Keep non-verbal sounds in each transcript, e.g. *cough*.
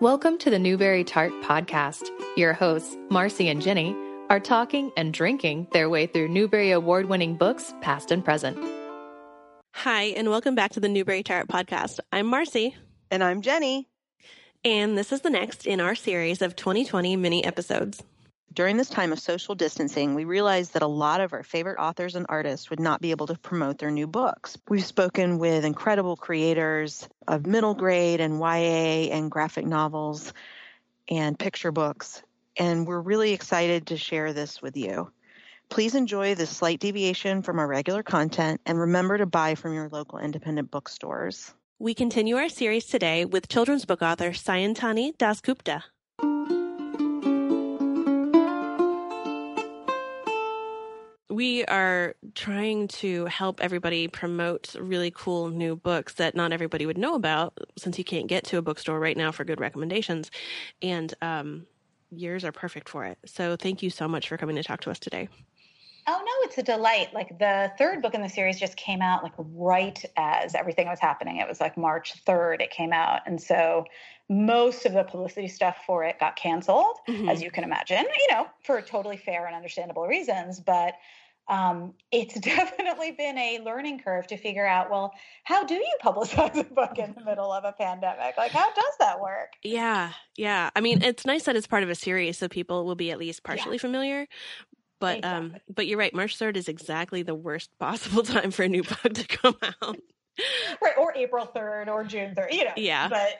Welcome to the Newbery Tart Podcast. Your hosts, Marcy and Jennie, are talking and drinking their way through Newbery Award winning books, past and present. Hi, and welcome back to the Newbery Tart Podcast. I'm Marcy. And I'm Jennie. And this is the next in our series of 2020 mini episodes. During this time of social distancing, we realized that a lot of our favorite authors and artists would not be able to promote their new books. We've spoken with incredible creators of middle grade and YA and graphic novels and picture books, and we're really excited to share this with you. Please enjoy this slight deviation from our regular content and remember to buy from your local independent bookstores. We continue our series today with children's book author Sayantani DasGupta. We are trying to help everybody promote really cool new books that not everybody would know about since you can't get to a bookstore right now for good recommendations. And um, yours are perfect for it. So thank you so much for coming to talk to us today. Oh no, it's a delight. Like the third book in the series just came out like right as everything was happening. It was like March 3rd it came out. And so most of the publicity stuff for it got canceled, mm-hmm. as you can imagine, you know, for totally fair and understandable reasons. But um, it's *laughs* definitely been a learning curve to figure out well how do you publicize *laughs* a book in the middle of a pandemic? Like how does that work? Yeah yeah. I mean it's nice that it's part of a series so people will be at least partially yeah. familiar. But um, exactly. um but you're right march 3rd is exactly the worst possible *laughs* time for a new book to come out. Right or april 3rd or june 3rd you know. Yeah. But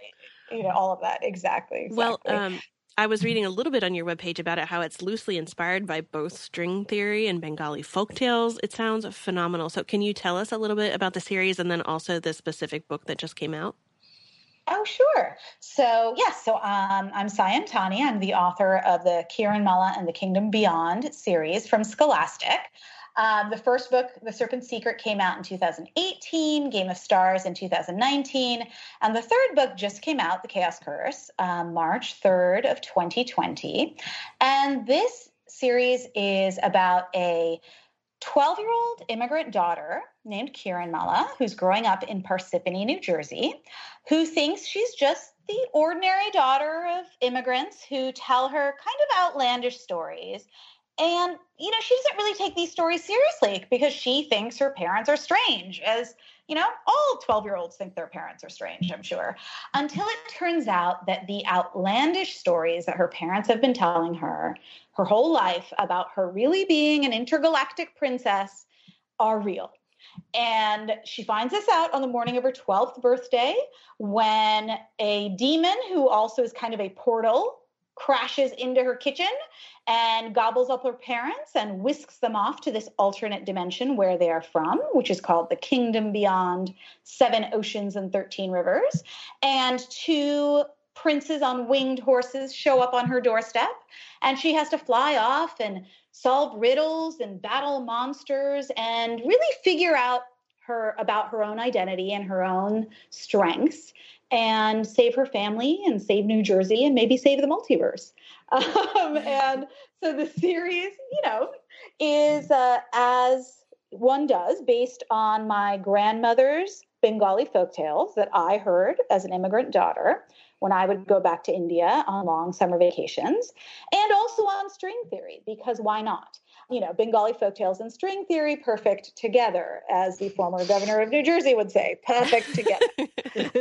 you know all of that exactly, exactly. well um I was reading a little bit on your webpage about it, how it's loosely inspired by both string theory and Bengali folk tales. It sounds phenomenal. So, can you tell us a little bit about the series and then also the specific book that just came out? Oh, sure. So, yes, so um, I'm Sayantani. I'm the author of the Kiranmala and the Kingdom Beyond series from Scholastic. Um, the first book, The Serpent's Secret, came out in 2018, Game of Stars in 2019, and the third book just came out, The Chaos Curse, um, March 3rd of 2020. And this series is about a 12 year old immigrant daughter named Kiranmala, who's growing up in Parsippany, New Jersey, who thinks she's just the ordinary daughter of immigrants who tell her kind of outlandish stories and, you know, she doesn't really take these stories seriously because she thinks her parents are strange, as, you know, all 12 year olds think their parents are strange, I'm sure. Until it turns out that the outlandish stories that her parents have been telling her her whole life about her really being an intergalactic princess are real. And she finds this out on the morning of her 12th birthday when a demon, who also is kind of a portal, crashes into her kitchen and gobbles up her parents and whisks them off to this alternate dimension where they are from, which is called the Kingdom Beyond Seven Oceans and 13 Rivers. And two princes on winged horses show up on her doorstep, and she has to fly off and solve riddles and battle monsters and really figure out her about her own identity and her own strengths and save her family and save New Jersey and maybe save the multiverse. *laughs* Um, and so the series, you know, is uh, as one does based on my grandmother's Bengali folk tales that I heard as an immigrant daughter when I would go back to India on long summer vacations, and also on string theory, because why not? You know, Bengali folktales and string theory perfect together, as the former governor of New Jersey would say, perfect together. *laughs*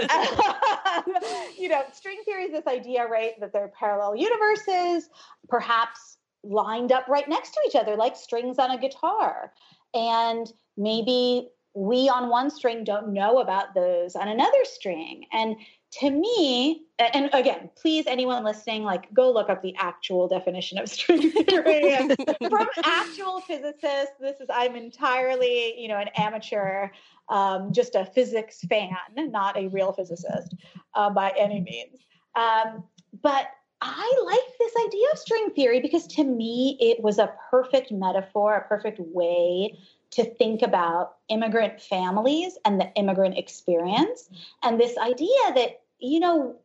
um, you know, string theory is this idea, right, that they're parallel universes, perhaps lined up right next to each other, like strings on a guitar. And maybe we on one string don't know about those on another string. And to me, and again, please, anyone listening, like go look up the actual definition of string theory *laughs* from actual physicists. This is I'm entirely, you know, an amateur, um, just a physics fan, not a real physicist uh, by any means. Um, but I like this idea of string theory because to me, it was a perfect metaphor, a perfect way to think about immigrant families and the immigrant experience. And this idea that you know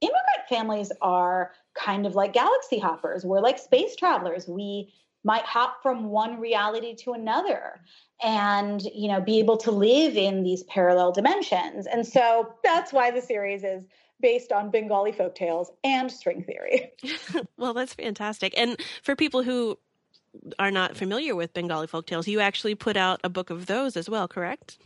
immigrant families are kind of like galaxy hoppers. We're like space travelers. We might hop from one reality to another and you know be able to live in these parallel dimensions. And so that's why the series is based on bengali folk tales and string theory. *laughs* Well that's fantastic. And for people who are not familiar with bengali folk tales you actually put out a book of those as well correct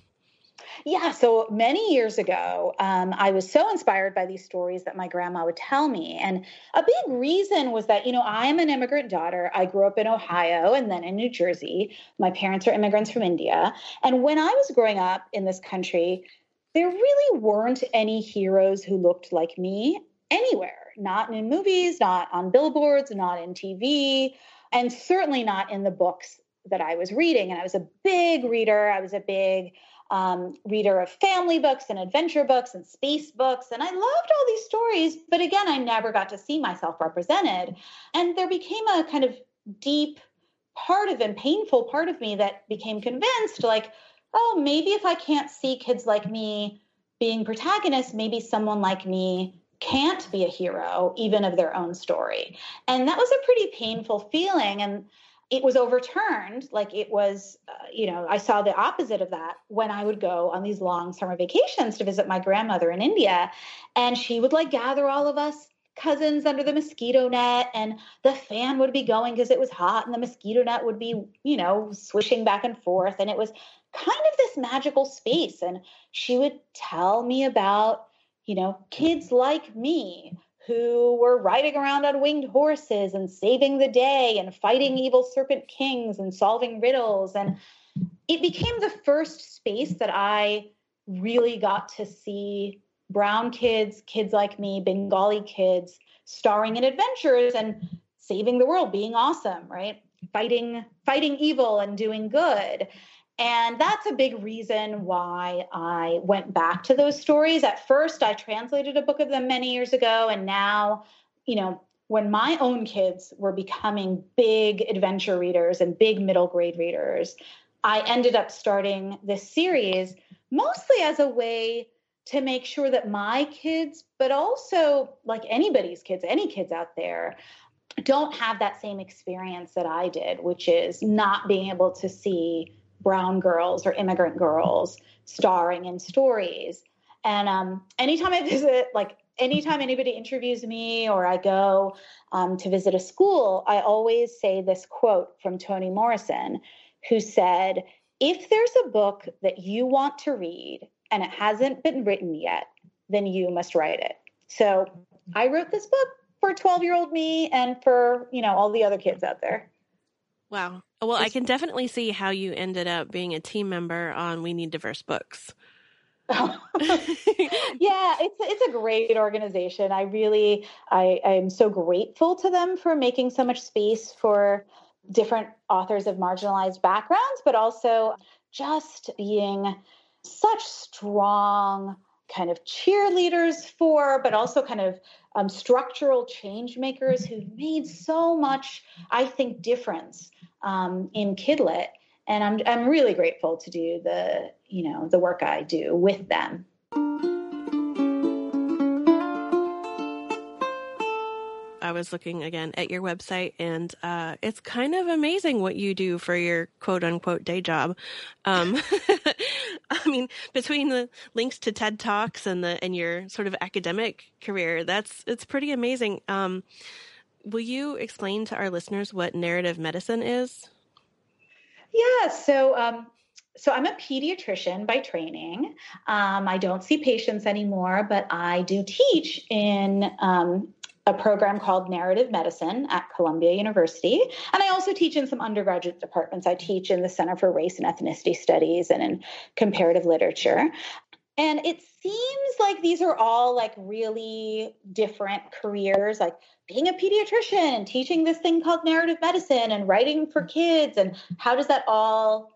yeah, so many years ago, um, I was so inspired by these stories that my grandma would tell me. And a big reason was that, you know, I am an immigrant daughter. I grew up in Ohio and then in New Jersey. My parents are immigrants from India. And when I was growing up in this country, there really weren't any heroes who looked like me anywhere, not in movies, not on billboards, not in TV, and certainly not in the books that I was reading. And I was a big reader. I was a big um, reader of family books and adventure books and space books. And I loved all these stories. But again, I never got to see myself represented. And there became a kind of deep part of and painful part of me that became convinced like, oh, maybe if I can't see kids like me being protagonists, maybe someone like me can't be a hero, even of their own story. And that was a pretty painful feeling. And it was overturned like it was uh, you know i saw the opposite of that when i would go on these long summer vacations to visit my grandmother in india and she would like gather all of us cousins under the mosquito net and the fan would be going because it was hot and the mosquito net would be you know swishing back and forth and it was kind of this magical space and she would tell me about you know kids like me who were riding around on winged horses and saving the day and fighting mm-hmm. evil serpent kings and solving riddles. And it became the first space that I really got to see brown kids, kids like me, Bengali kids, starring in adventures and saving the world, being awesome, right? Fighting, fighting evil and doing good. And that's a big reason why I went back to those stories. At first, I translated a book of them many years ago. And now, you know, when my own kids were becoming big adventure readers and big middle grade readers, I ended up starting this series mostly as a way to make sure that my kids, but also like anybody's kids, any kids out there, don't have that same experience that I did, which is not being able to see brown girls or immigrant girls starring in stories. And um, anytime I visit, like anytime anybody interviews me or I go um, to visit a school, I always say this quote from Toni Morrison, who said, If there's a book that you want to read and it hasn't been written yet, then you must write it. So I wrote this book for 12 year old me and for, you know, all the other kids out there. Wow. Well, I can definitely see how you ended up being a team member on We Need Diverse Books. *laughs* yeah, it's it's a great organization. I really I I'm so grateful to them for making so much space for different authors of marginalized backgrounds, but also just being such strong kind of cheerleaders for, but also kind of um, structural change makers who've made so much, I think, difference um, in Kidlit. And I'm, I'm really grateful to do the, you know, the work I do with them. Was looking again at your website, and uh, it's kind of amazing what you do for your quote unquote day job. Um, *laughs* I mean, between the links to TED Talks and the and your sort of academic career, that's it's pretty amazing. Um, will you explain to our listeners what narrative medicine is? Yeah, so um, so I'm a pediatrician by training. Um, I don't see patients anymore, but I do teach in um, a program called Narrative Medicine at Columbia University. And I also teach in some undergraduate departments. I teach in the Center for Race and Ethnicity Studies and in comparative literature. And it seems like these are all like really different careers, like being a pediatrician and teaching this thing called narrative medicine and writing for kids. And how does that all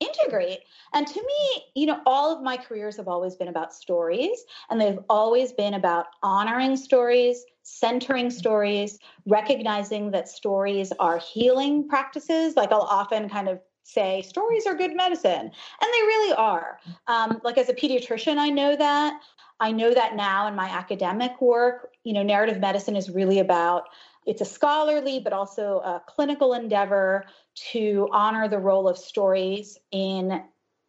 integrate. And to me, you know, all of my careers have always been about stories, and they've always been about honoring stories, centering stories, recognizing that stories are healing practices. Like I'll often kind of say stories are good medicine, and they really are. Um, like as a pediatrician, I know that. I know that now in my academic work. You know, narrative medicine is really about it's a scholarly but also a clinical endeavor to honor the role of stories in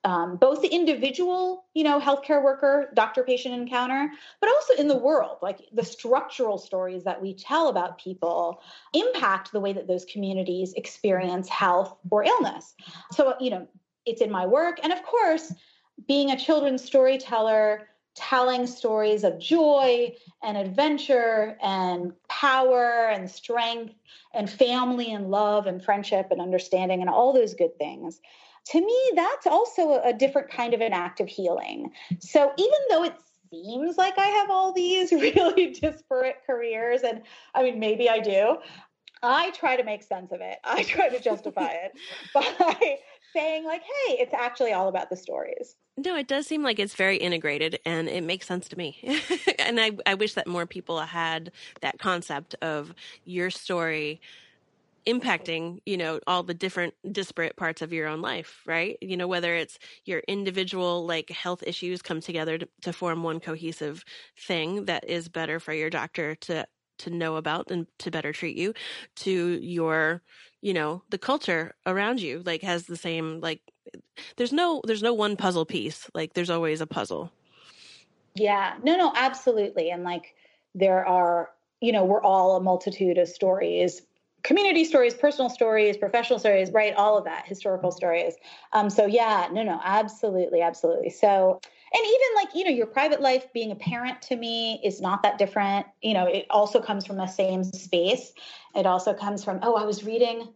um, both the individual, you know, healthcare worker, doctor patient encounter, but also in the world. Like the structural stories that we tell about people impact the way that those communities experience health or illness. So, you know, it's in my work. And of course, being a children's storyteller, telling stories of joy and adventure and power and strength and family and love and friendship and understanding and all those good things to me, that's also a different kind of an act of healing. So even though it seems like I have all these *laughs* really disparate careers, and I mean, maybe I do, I try to make sense of it. *laughs* I try to justify it by saying, like, hey, it's actually all about the stories. No, it does seem like it's very integrated and it makes sense to me. *laughs* and I, I wish that more people had that concept of your story impacting you know all the different disparate parts of your own life right you know whether it's your individual like health issues come together to, to, form one cohesive thing that is better for your doctor to to know about and to better treat you to your you know the culture around you like has the same like there's no there's no one puzzle piece like there's always a puzzle yeah no no absolutely and like there are you know we're all a multitude of stories community stories, personal stories, professional stories, right? All of that, historical stories. Um, so yeah, no, no, absolutely, absolutely. So, and even like you know, your private life, being a parent to me is not that different. You know, it also comes from the same space. It also comes from oh, I was reading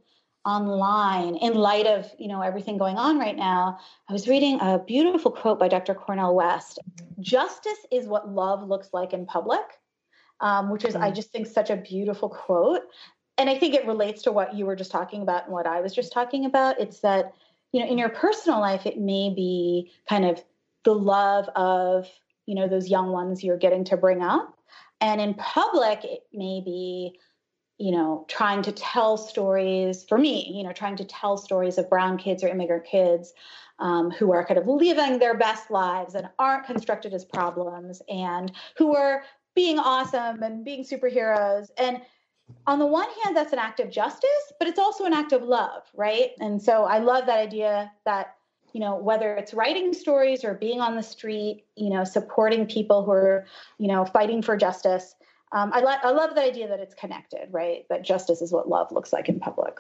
online in light of you know everything going on right now i was reading a beautiful quote by dr cornel west justice is what love looks like in public um, which is, I mm. just think, such a beautiful quote and I think it relates to what you were just talking about and what I was just talking about. It's that, you know, in your personal life, it may be kind of the love of, you know, those young ones you're getting to bring up. And in public, it may be, you know, trying to tell stories for me, you know, trying to tell stories of brown kids or immigrant kids um, who are kind of living their best lives and aren't constructed as problems and who are being awesome and being superheroes. And on the one hand, that's an act of justice, but it's also an act of love, right? And so I love that idea that, you know, whether it's writing stories or being on the street, you know, supporting people who are, you know, fighting for justice. Um, I, lo- I love the idea that it's connected, right? That justice is what love looks like in public.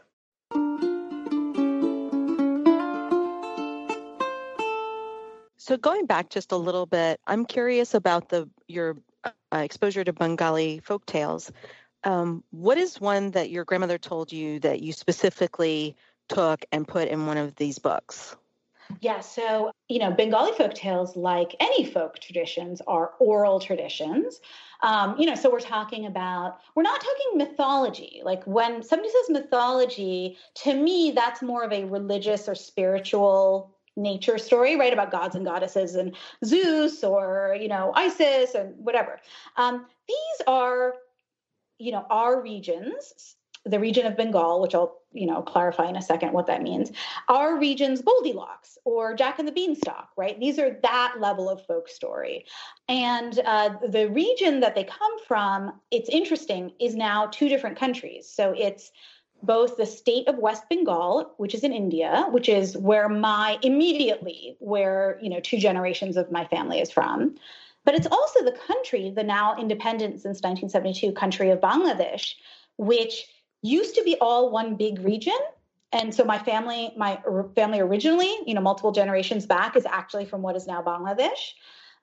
So going back just a little bit, I'm curious about the your uh, exposure to Bengali folk tales. Um, what is one that your grandmother told you that you specifically took and put in one of these books? Yeah, so, you know, Bengali folk tales, like any folk traditions, are oral traditions. Um, you know, so we're talking about, we're not talking mythology. Like when somebody says mythology, to me, that's more of a religious or spiritual nature story, right? About gods and goddesses and Zeus or, you know, Isis and whatever. Um, these are you know, our regions, the region of Bengal, which I'll, you know, clarify in a second what that means, our region's Goldilocks or Jack and the Beanstalk, right? These are that level of folk story. And uh, the region that they come from, it's interesting, is now two different countries. So it's both the state of West Bengal, which is in India, which is where my immediately, where, you know, two generations of my family is from, but it's also the country, the now independent since 1972 country of Bangladesh, which used to be all one big region. And so my family, my family originally, you know, multiple generations back is actually from what is now Bangladesh.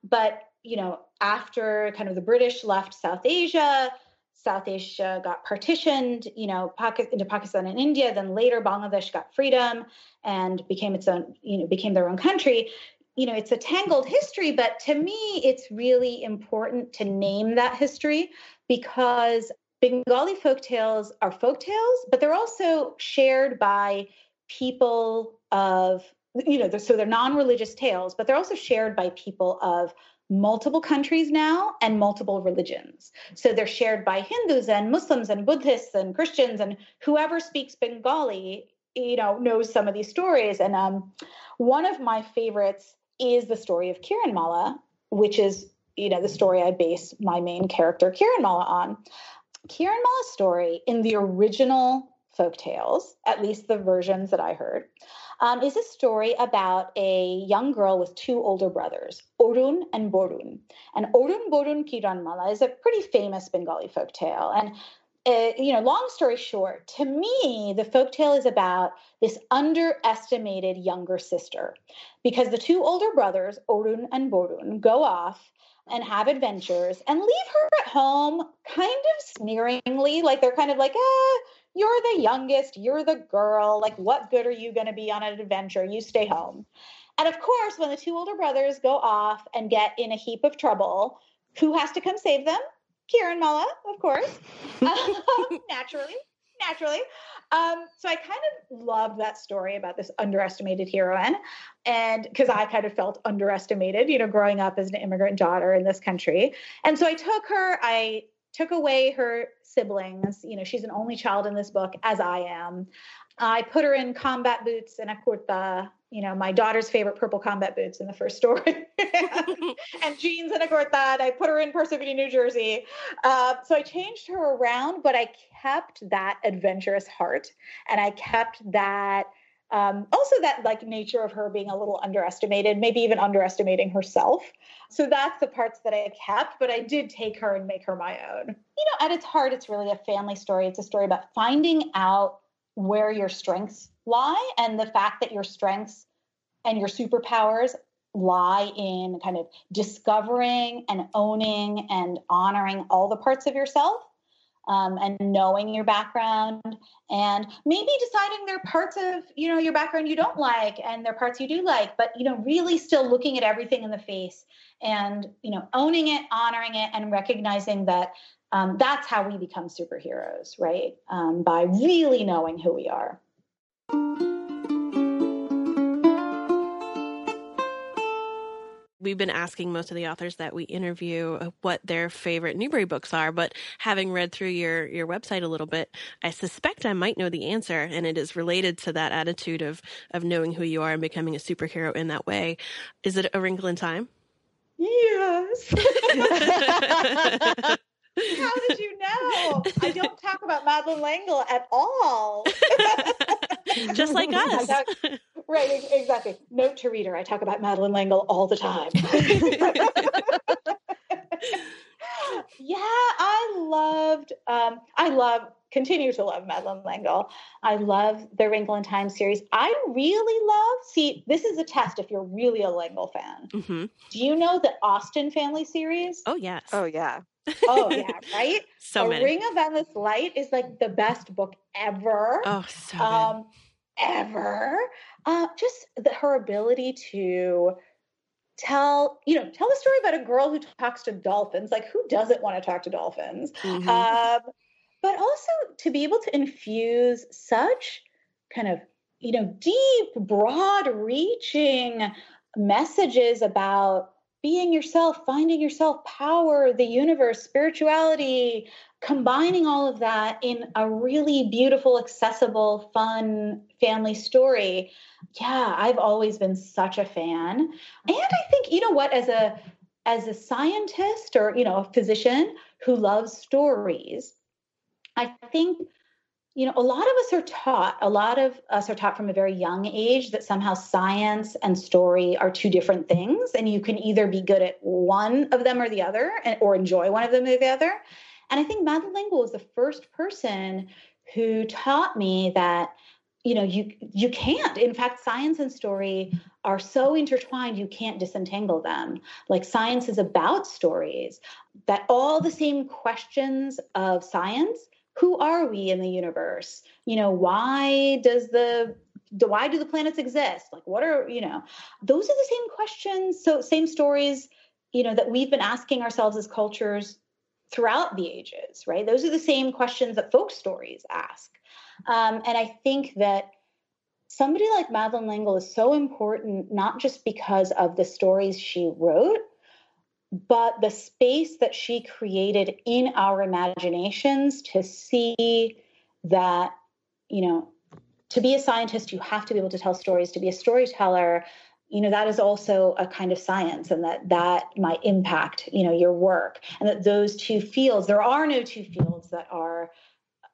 But, you know, after kind of the British left South Asia, South Asia got partitioned, you know, into Pakistan and India. Then later, Bangladesh got freedom and became its own, you know, became their own country you know it's a tangled history but to me it's really important to name that history because bengali folk tales are folk tales but they're also shared by people of you know so they're non-religious tales but they're also shared by people of multiple countries now and multiple religions so they're shared by hindus and muslims and buddhists and christians and whoever speaks bengali you know knows some of these stories and um, one of my favorites is the story of Kiranmala, which is you know the story I base my main character Kiranmala on. Kiranmala's story in the original folk tales, at least the versions that I heard, um, is a story about a young girl with two older brothers, Orun and Borun. And Orun Borun Kiranmala is a pretty famous Bengali folk tale. And uh, you know, long story short, to me, the folk tale is about this underestimated younger sister because the two older brothers, Orun and Borun, go off and have adventures and leave her at home kind sneeringly. Like they're kind of like, ah, you're the youngest, you're the girl. Like, what good are you going to be on an adventure? You stay home. And of course, when the two older brothers go off and get in a heap of trouble, who has to come save them? Kiranmala, of course, *laughs* um, naturally, naturally. Um, so I kind of loved that story about this underestimated heroine, and because I kind of felt underestimated, you know, growing up as an immigrant daughter in this country. And so I took her. I took away her siblings. You know, she's an only child in this book, as I am. I put her in combat boots and a kurta, you know, my daughter's favorite purple combat boots in the first story, *laughs* and jeans and a kurta. And I put her in Parsippany, New Jersey. Uh, so I changed her around, but I kept that adventurous heart and I kept that um, also, that like nature of her being a little underestimated, maybe even underestimating herself. So that's the parts that I kept, but I did take her and make her my own. You know, at its heart, it's really a family story. It's a story about finding out where your strengths lie and the fact that your strengths and your superpowers lie in kind of discovering and owning and honoring all the parts of yourself um, and knowing your background and maybe deciding there are parts of you know your background you don't like and there are parts you do like but you know really still looking at everything in the face and you know owning it honoring it and recognizing that um, that's how we become superheroes right? Um, by really knowing who we are we've been asking most of the authors that we interview what their favorite Newbery books are, but having read through your your website a little bit, I suspect I might know the answer, and it is related to that attitude of of knowing who you are and becoming a superhero in that way. Is it A Wrinkle in Time? Yes. *laughs* How did you know? I don't talk about Madeleine L'Engle at all. *laughs* Just like *laughs* us. Talk, right, exactly. Note to reader, I talk about Madeleine L'Engle all the time. *laughs* yeah, I loved, um, I love, continue to love Madeleine L'Engle. I love the Wrinkle in Time series. I really love, see, this is a test if you're really a L'Engle fan. Mm-hmm. Do you know the Austin family series? Oh, yes. Oh, yeah oh *laughs* yeah, right. so a many. Ring of Endless Light is like the best book ever. Oh, so um, ever. Uh, just the, her ability to tell you know tell a story about a girl who talks to dolphins. Like who doesn't want to talk to dolphins? Mm-hmm. Um, but also to be able to infuse such kind of you know deep, broad-reaching messages about being yourself, finding yourself, power, the universe, spirituality, combining all of that in a really beautiful, accessible, fun family story. Yeah, I've always been such a fan. And I think, you know what, as a as a scientist or, you know, a physician who loves stories, I think you know, a lot of us are taught, a lot of us are taught from a very young age that somehow science and story are two different things. And you can either be good at one of them or the other, or enjoy one of them or the other. And I think L'Engle was the first person who taught me that you know you you can't in fact science and story are so intertwined you can't disentangle them like science is about stories that all the same questions of science who are we in the universe? You know why does the why do the planets exist? Like what are you know those are the same questions so same stories you know that we've been asking ourselves as cultures throughout the ages right? Those are the same questions that folk stories ask. Um, and i think that somebody like madeleine l'engle is so important not just because of the stories she wrote but the space that she created in our imaginations to see that, you know, to be a scientist, you have to be able to tell stories. To be a storyteller, you know that is also a kind of science and that that might impact you know your work and that those two fields there are no two fields that are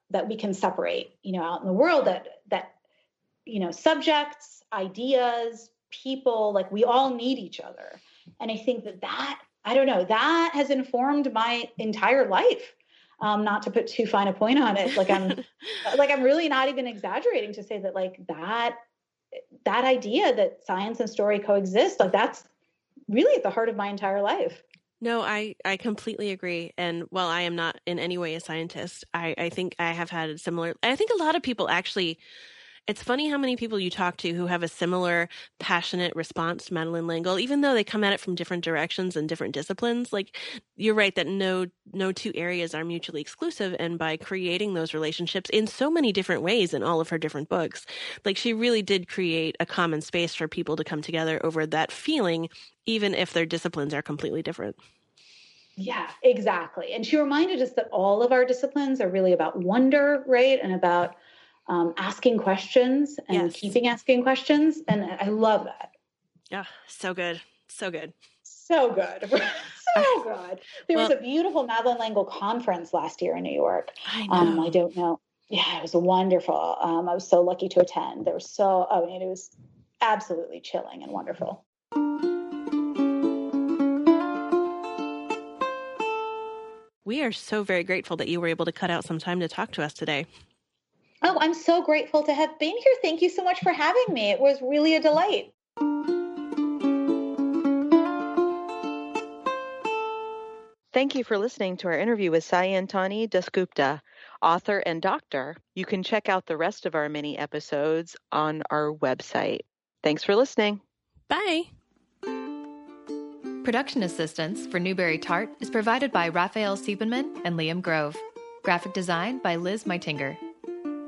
that we can separate you know out in the world that that you know subjects ideas people like we all need each other and i think that that i don't know that has informed my entire life um, not to put too fine a point on it like i'm *laughs* like i'm really not even exaggerating to say that like that that idea that science and story coexist like that's really at the heart of my entire life no, I, I completely agree. And while I am not in any way a scientist, I, I think I have had a similar, I think a lot of people actually it's funny how many people you talk to who have a similar passionate response to Madeleine L'Engle, even though they come at it from different directions and different disciplines. Like you're right that no no two areas are mutually exclusive, and by creating those relationships in so many different ways in all of her different books, like she really did create a common space for people to come together over that feeling, even if their disciplines are completely different. Yeah, exactly. And she reminded us that all of our disciplines are really about wonder, right? And about um, asking questions and yes. keeping asking questions. And I love that. Yeah, so good. So good. So good. *laughs* so good. There well, was a beautiful Madeleine L'Engle conference last year in New York. I know. Um, I don't know. Yeah, it was wonderful. Um, I was so lucky to attend. There was so, I mean, it was absolutely chilling and wonderful. We are so very grateful that you were able to cut out some time to talk to us today. Oh, I'm so grateful to have been here. Thank you so much for having me. It was really a delight. Thank you for listening to our interview with Sayantani DasGupta, author and doctor. You can check out the rest of our mini episodes on our website. Thanks for listening. Bye. Production assistance for Newbery Tart is provided by Raphael Siebenman and Liam Grove. Graphic design by Liz Meitinger.